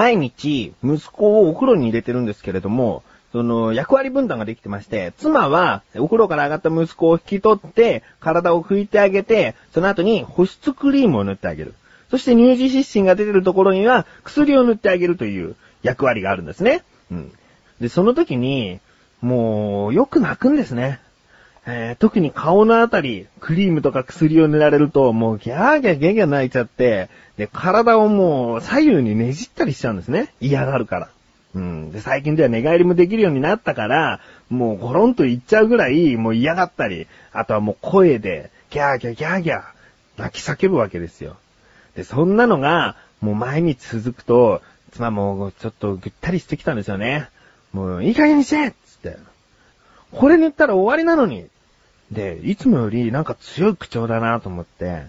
毎日、息子をお風呂に入れてるんですけれども、その、役割分担ができてまして、妻は、お風呂から上がった息子を引き取って、体を拭いてあげて、その後に保湿クリームを塗ってあげる。そして乳児湿疹が出てるところには、薬を塗ってあげるという役割があるんですね。うん。で、その時に、もう、よく泣くんですね。えー特に顔のあたり、クリームとか薬を塗られると、もうギャーギャーギャーギャー泣いちゃって、で、体をもう左右にねじったりしちゃうんですね。嫌がるから。うん。で、最近では寝返りもできるようになったから、もうゴロンといっちゃうぐらい、もう嫌がったり、あとはもう声で、ギャーギャーギャーギャー、泣き叫ぶわけですよ。で、そんなのが、もう毎日続くと、妻もちょっとぐったりしてきたんですよね。もう、いい加減にしてっつって。これ塗ったら終わりなのに。で、いつもよりなんか強い口調だなと思って、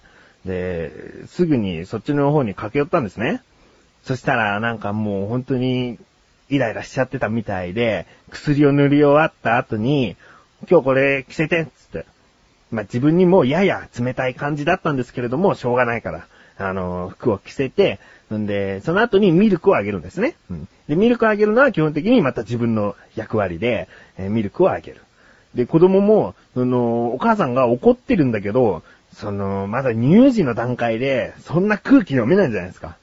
で、すぐにそっちの方に駆け寄ったんですね。そしたらなんかもう本当にイライラしちゃってたみたいで、薬を塗り終わった後に、今日これ着せてっつって。まあ、自分にもやや冷たい感じだったんですけれども、しょうがないから、あの、服を着せて、んで、その後にミルクをあげるんですね。うん。で、ミルクをあげるのは基本的にまた自分の役割で、えーミルクをあげる。で、子供も、その、お母さんが怒ってるんだけど、その、まだ乳児の段階で、そんな空気読めないじゃないですか。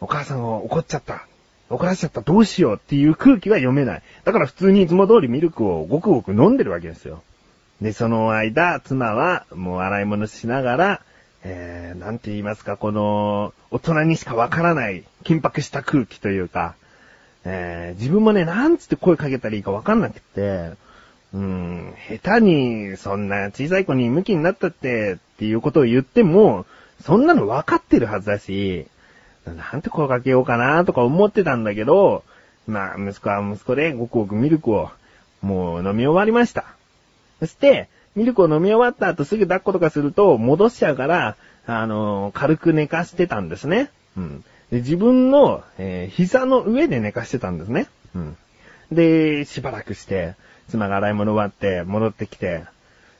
お母さんを怒っちゃった。怒らせちゃった。どうしようっていう空気は読めない。だから普通にいつも通りミルクをごくごく飲んでるわけですよ。で、その間、妻は、もう洗い物しながら、えー、なんて言いますか、この、大人にしかわからない、緊迫した空気というか、えー、自分もね、なんつって声かけたらいいかわかんなくて、うん、下手に、そんな小さい子に向きになったって、っていうことを言っても、そんなの分かってるはずだし、なんて声かけようかなとか思ってたんだけど、まあ、息子は息子でごくごくミルクを、もう飲み終わりました。そして、ミルクを飲み終わった後すぐ抱っことかすると戻しちゃうから、あの軽く寝かしてたんですね。うん。で自分の、えー膝の上で寝かしてたんですね。うん。で、しばらくして、妻が洗い物終わって戻ってきて、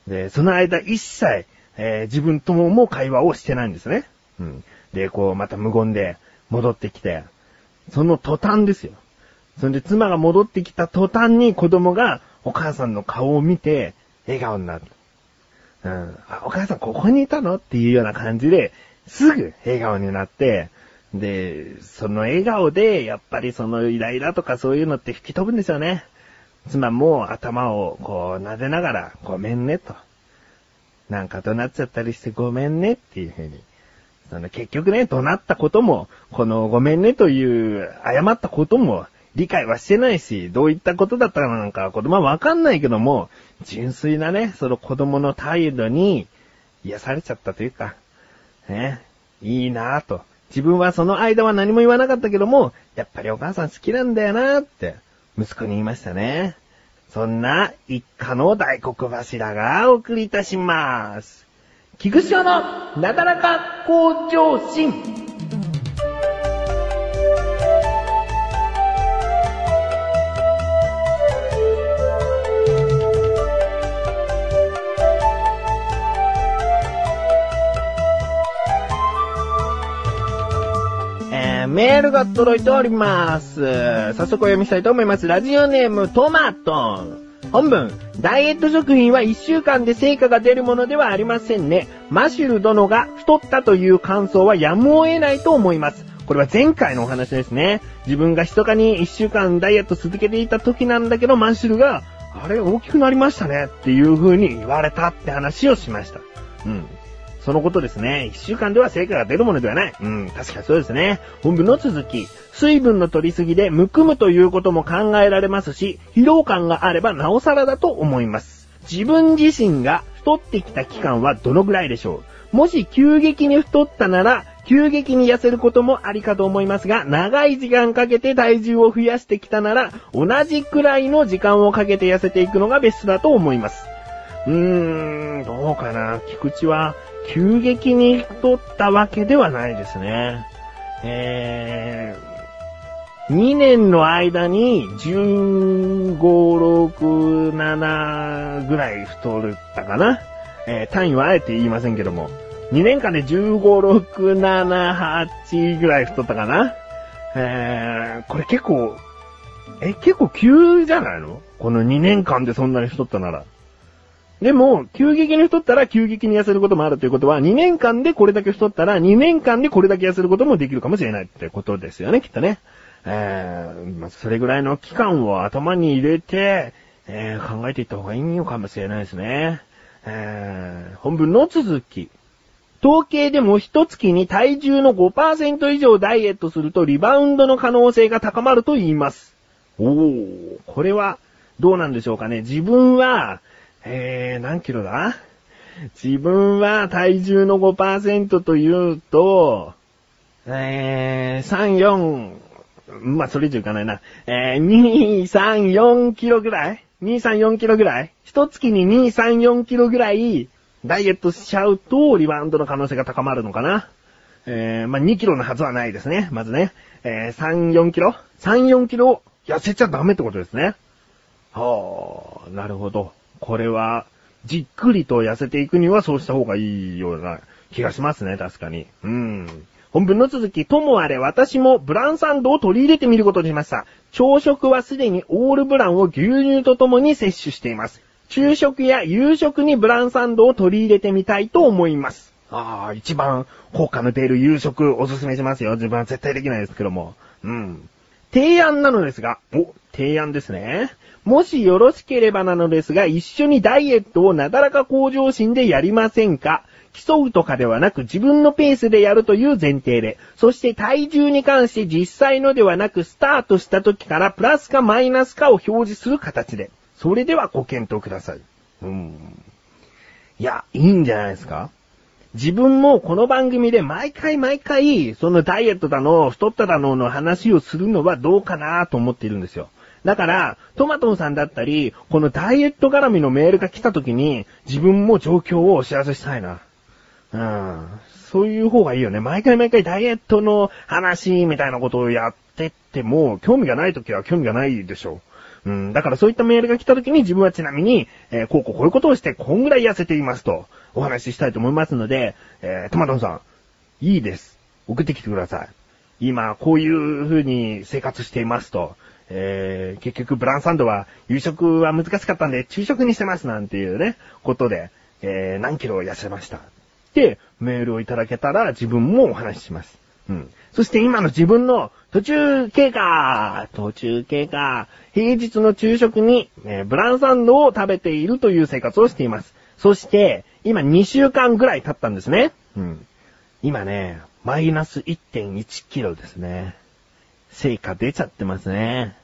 で、その間一切、えー自分とももう会話をしてないんですね。うん。で、こう、また無言で戻ってきて、その途端ですよ。それで妻が戻ってきた途端に子供がお母さんの顔を見て笑顔になる。うん。あお母さんここにいたの？っていうような感じで、すぐ笑顔になって、で、その笑顔で、やっぱりそのイライラとかそういうのって吹き飛ぶんですよね。妻も頭をこう撫でながら、ごめんねと。なんか怒鳴っちゃったりしてごめんねっていうふうに。その結局ね、怒鳴ったことも、このごめんねという謝ったことも理解はしてないし、どういったことだったかなんか子供はわかんないけども、純粋なね、その子供の態度に癒されちゃったというか、ね、いいなぁと。自分はその間は何も言わなかったけども、やっぱりお母さん好きなんだよなって、息子に言いましたね。そんな一家の大黒柱がお送りいたします。菊師匠のなだらか向上心。ルが届いております。早速お読みしたいと思います。ラジオネームトマト。本文、ダイエット食品は1週間で成果が出るものではありませんね。マシュル殿が太ったという感想はやむを得ないと思います。これは前回のお話ですね。自分が密かに1週間ダイエット続けていた時なんだけど、マシュルが、あれ大きくなりましたねっていう風に言われたって話をしました。うん。そのことですね。一週間では成果が出るものではない。うん、確かにそうですね。本文の続き。水分の取りすぎでむくむということも考えられますし、疲労感があればなおさらだと思います。自分自身が太ってきた期間はどのぐらいでしょうもし急激に太ったなら、急激に痩せることもありかと思いますが、長い時間かけて体重を増やしてきたなら、同じくらいの時間をかけて痩せていくのがベストだと思います。うーん、どうかな。菊池は、急激に太ったわけではないですね。えー、2年の間に15、6、7ぐらい太ったかな。えー単位はあえて言いませんけども。2年間で15、6、7、8ぐらい太ったかな。えー、これ結構、え、結構急じゃないの？この2年間でそんなに太ったなら。でも、急激に太ったら急激に痩せることもあるということは、2年間でこれだけ太ったら、2年間でこれだけ痩せることもできるかもしれないってことですよね、きっとね。えー、まあ、それぐらいの期間を頭に入れて、えー、考えていった方がいいのかもしれないですね。えー、本文の続き。統計でも一月に体重の5%以上ダイエットするとリバウンドの可能性が高まると言います。おー、これはどうなんでしょうかね。自分は、えー、何キロだ？自分は体重の5%というと、えー、3、4、まあ、それ以上いかないな。えー、2、3、4キロぐらい ?2、3、4キロぐらい？一月に2、3、4キロぐらい、ダイエットしちゃうと、リバウンドの可能性が高まるのかな。えー、まあ、2キロのはずはないですね。まずね。えー、3、4キロ ?3、4キロ痩せちゃダメってことですね。はあ、なるほど。これは、じっくりと痩せていくにはそうした方がいいような気がしますね、確かに。うん。本文の続き、ともあれ私もブランサンドを取り入れてみることにしました。朝食はすでにオールブランを牛乳とともに摂取しています。昼食や夕食にブランサンドを取り入れてみたいと思います。ああ、一番効果の出る夕食おすすめしますよ。自分は絶対できないですけども。うん。提案なのですが、お、提案ですね。もしよろしければなのですが、一緒にダイエットをなだらか向上心でやりませんか？競うとかではなく自分のペースでやるという前提で、そして体重に関して実際のではなくスタートした時からプラスかマイナスかを表示する形で。それではご検討ください。うん。いや、いいんじゃないですか？自分もこの番組で毎回毎回、そのダイエットだの、太っただのの話をするのはどうかなと思っているんですよ。だから、トマトンさんだったり、このダイエット絡みのメールが来た時に、自分も状況をお知らせしたいな。うん。そういう方がいいよね。毎回毎回ダイエットの話みたいなことをやってっても、興味がない時は興味がないでしょう。うん。だからそういったメールが来た時に自分はちなみに、えー、こうこうこういうことをしてこんぐらい痩せていますと、お話ししたいと思いますので、えー、トマトンさん、いいです。送ってきてください。今、こういう風に生活していますと。えー、結局ブランサンドは夕食は難しかったんで昼食にしてますなんていうね、ことで、えー、何キロ痩せました。で、メールをいただけたら自分もお話しします。うん。そして今の自分の途中経過途中経過平日の昼食に、えー、ブランサンドを食べているという生活をしています。そして、今2週間ぐらい経ったんですね。うん。今ね、マイナス1.1キロですね。成果出ちゃってますね。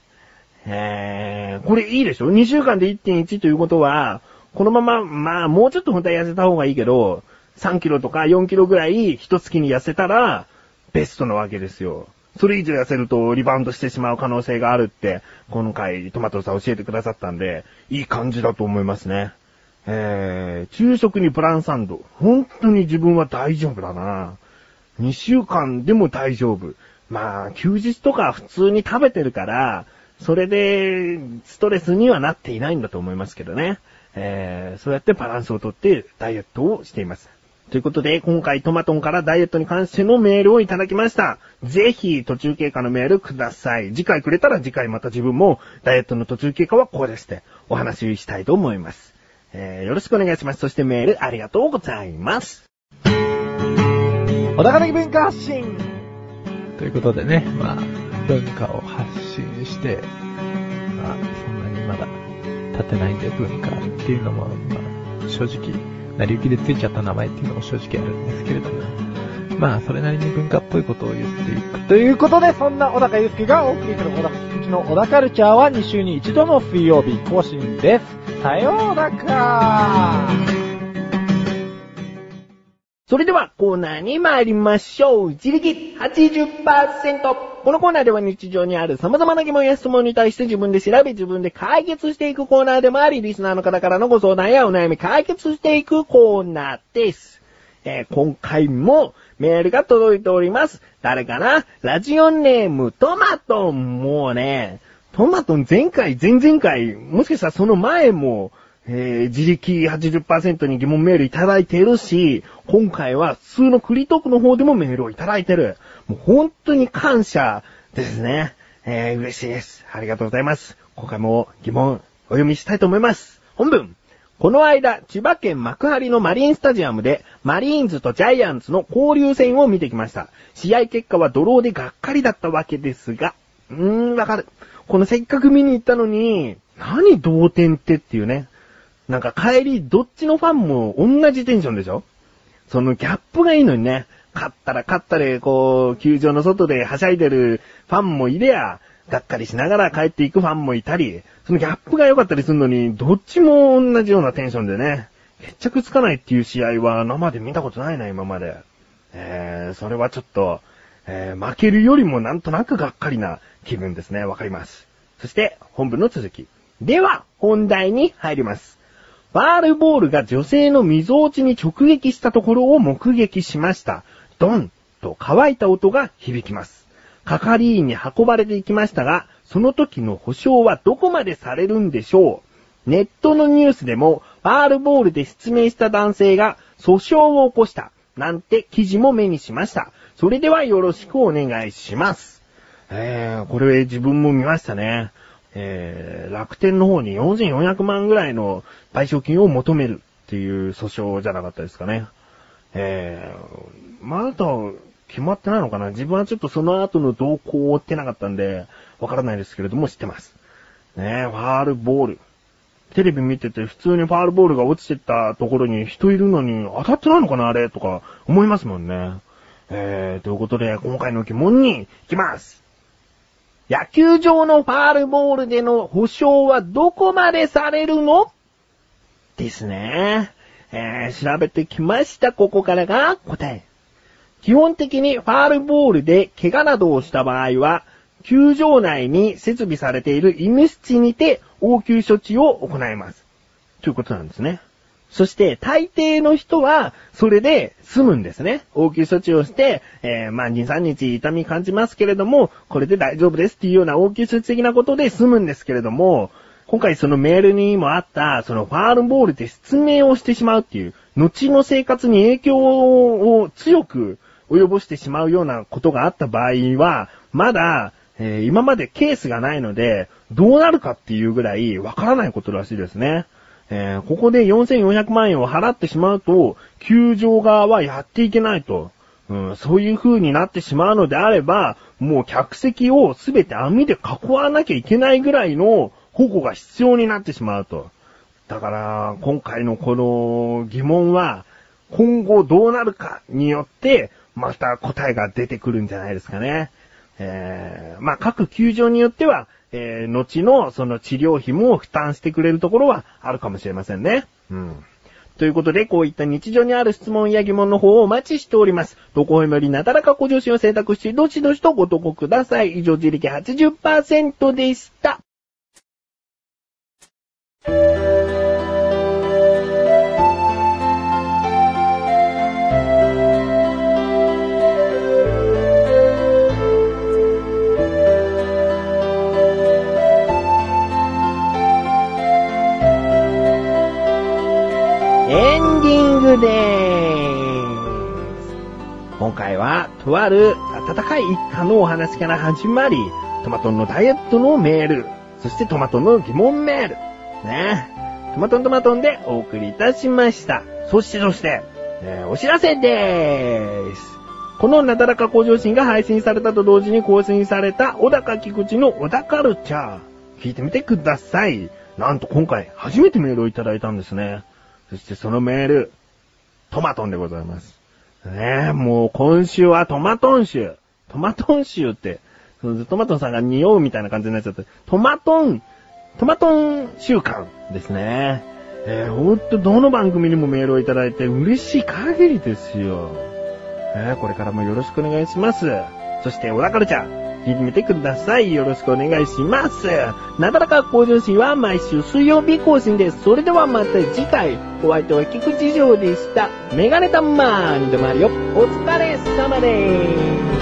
えー、これいいでしょ ?2 週間で1.1ということは、このまま、まあ、もうちょっと本当は痩せた方がいいけど、3キロとか4キロぐらい一月に痩せたら、ベストなわけですよ。それ以上痩せるとリバウンドしてしまう可能性があるって、今回トマトさん教えてくださったんで、いい感じだと思いますね。えー、昼食にプランサンド。本当に自分は大丈夫だな。2週間でも大丈夫。まあ、休日とか普通に食べてるから、それで、ストレスにはなっていないんだと思いますけどね。えー、そうやってバランスをとってダイエットをしています。ということで、今回トマトンからダイエットに関してのメールをいただきました。ぜひ、途中経過のメールください。次回くれたら次回また自分も、ダイエットの途中経過はこうですって、お話ししたいと思います。えー、よろしくお願いします。そしてメールありがとうございます。小高的文化発信ということでね、まあ、文化を発信して、まあ、そんなにまだ立てないんで文化っていうのも、まあ、正直、成り行きでついちゃった名前っていうのも正直あるんですけれども、まあ、それなりに文化っぽいことを言っていく。ということで、そんな小高祐介がお送りする小高祐介の小高カルチャーは2週に1度の水曜日更新です。さようならそれではコーナーに参りましょう。自力80%。このコーナーでは日常にある様々な疑問や質問に対して自分で調べ自分で解決していくコーナーでもあり、リスナーの方からのご相談やお悩み解決していくコーナーです。えー、今回もメールが届いております。誰かな？ラジオネームトマトン。もうね、トマトン前回、前々回、もしかしたらその前も、えー、自力80%に疑問メールいただいてるし、今回は普通のクリトークの方でもメールをいただいてる。もう本当に感謝ですね。えー、嬉しいです。ありがとうございます。今回も疑問お読みしたいと思います。本文。この間、千葉県幕張のマリンスタジアムで、マリーンズとジャイアンツの交流戦を見てきました。試合結果はドローでがっかりだったわけですが、うーん、わかる。このせっかく見に行ったのに、何同点ってっていうね。なんか帰り、どっちのファンも同じテンションでしょそのギャップがいいのにね。勝ったら勝ったで、こう、球場の外ではしゃいでるファンもいれや、がっかりしながら帰っていくファンもいたり、そのギャップが良かったりするのに、どっちも同じようなテンションでね、決着つかないっていう試合は生で見たことないな、今まで。えー、それはちょっと、えー、負けるよりもなんとなくがっかりな気分ですね。わかります。そして、本文の続き。では、本題に入ります。ファールボールが女性の溝落ちに直撃したところを目撃しました。ドンと乾いた音が響きます。係員に運ばれていきましたが、その時の保証はどこまでされるんでしょう？ネットのニュースでも、ファールボールで失明した男性が訴訟を起こした。なんて記事も目にしました。それではよろしくお願いします。えー、これ自分も見ましたね。えー、楽天の方に4400万ぐらいの賠償金を求めるっていう訴訟じゃなかったですかね。えー、まだ決まってないのかな？自分はちょっとその後の動向を追ってなかったんで、わからないですけれども知ってます。ねえファールボール。テレビ見てて普通にファールボールが落ちてったところに人いるのに当たってないのかな？あれ？とか思いますもんね。えー、ということで今回の疑問に行きます。野球場のファールボールでの保証はどこまでされるの？ですね。えー、調べてきました。ここからが答え。基本的にファールボールで怪我などをした場合は、球場内に設備されている医務室にて応急処置を行います。ということなんですね。そして、大抵の人は、それで済むんですね。応急処置をして、えー、まあ、2、3日痛み感じますけれども、これで大丈夫ですっていうような応急処置的なことで済むんですけれども、今回そのメールにもあった、そのファールボールで失明をしてしまうっていう、後の生活に影響を強く及ぼしてしまうようなことがあった場合は、まだ、えー、今までケースがないので、どうなるかっていうぐらいわからないことらしいですね。えー、ここで4400万円を払ってしまうと、球場側はやっていけないと。うん、そういう風になってしまうのであれば、もう客席をすべて網で囲わなきゃいけないぐらいの保護が必要になってしまうと。だから、今回のこの疑問は、今後どうなるかによって、また答えが出てくるんじゃないですかね。えー、まあ、各球場によっては、えー、後のその治療費も負担してくれるところはあるかもしれませんね。うん。ということで、こういった日常にある質問や疑問の方をお待ちしております。どこへもよりなだらかご助身を選択して、どしどしとご投稿ください。以上、自力80%でした。とある温かい一家のお話から始まり、トマトンのダイエットのメール、そしてトマトンの疑問メール、ね。トマトントマトンでお送りいたしました。そしてそして、えーお知らせでーす。このなだらか向上心が配信されたと同時に更新された小高菊池の小高カルチャー。聞いてみてください。なんと今回初めてメールをいただいたんですね。そしてそのメール、トマトンでございます。ねえ、もう今週はトマトン州。トマトン州って、トマトンさんが匂うみたいな感じになっちゃって、トマトン、トマトン週間ですね。えー、ほんとどの番組にもメールをいただいて嬉しい限りですよ。えー、これからもよろしくお願いします。そして、オラカルちゃん、聞いてみてください。よろしくお願いします。なだらか向上心は毎週水曜日更新です。それではまた次回、お相手は菊池城でした。メガネタマーンでもあるよ。お疲れ様です。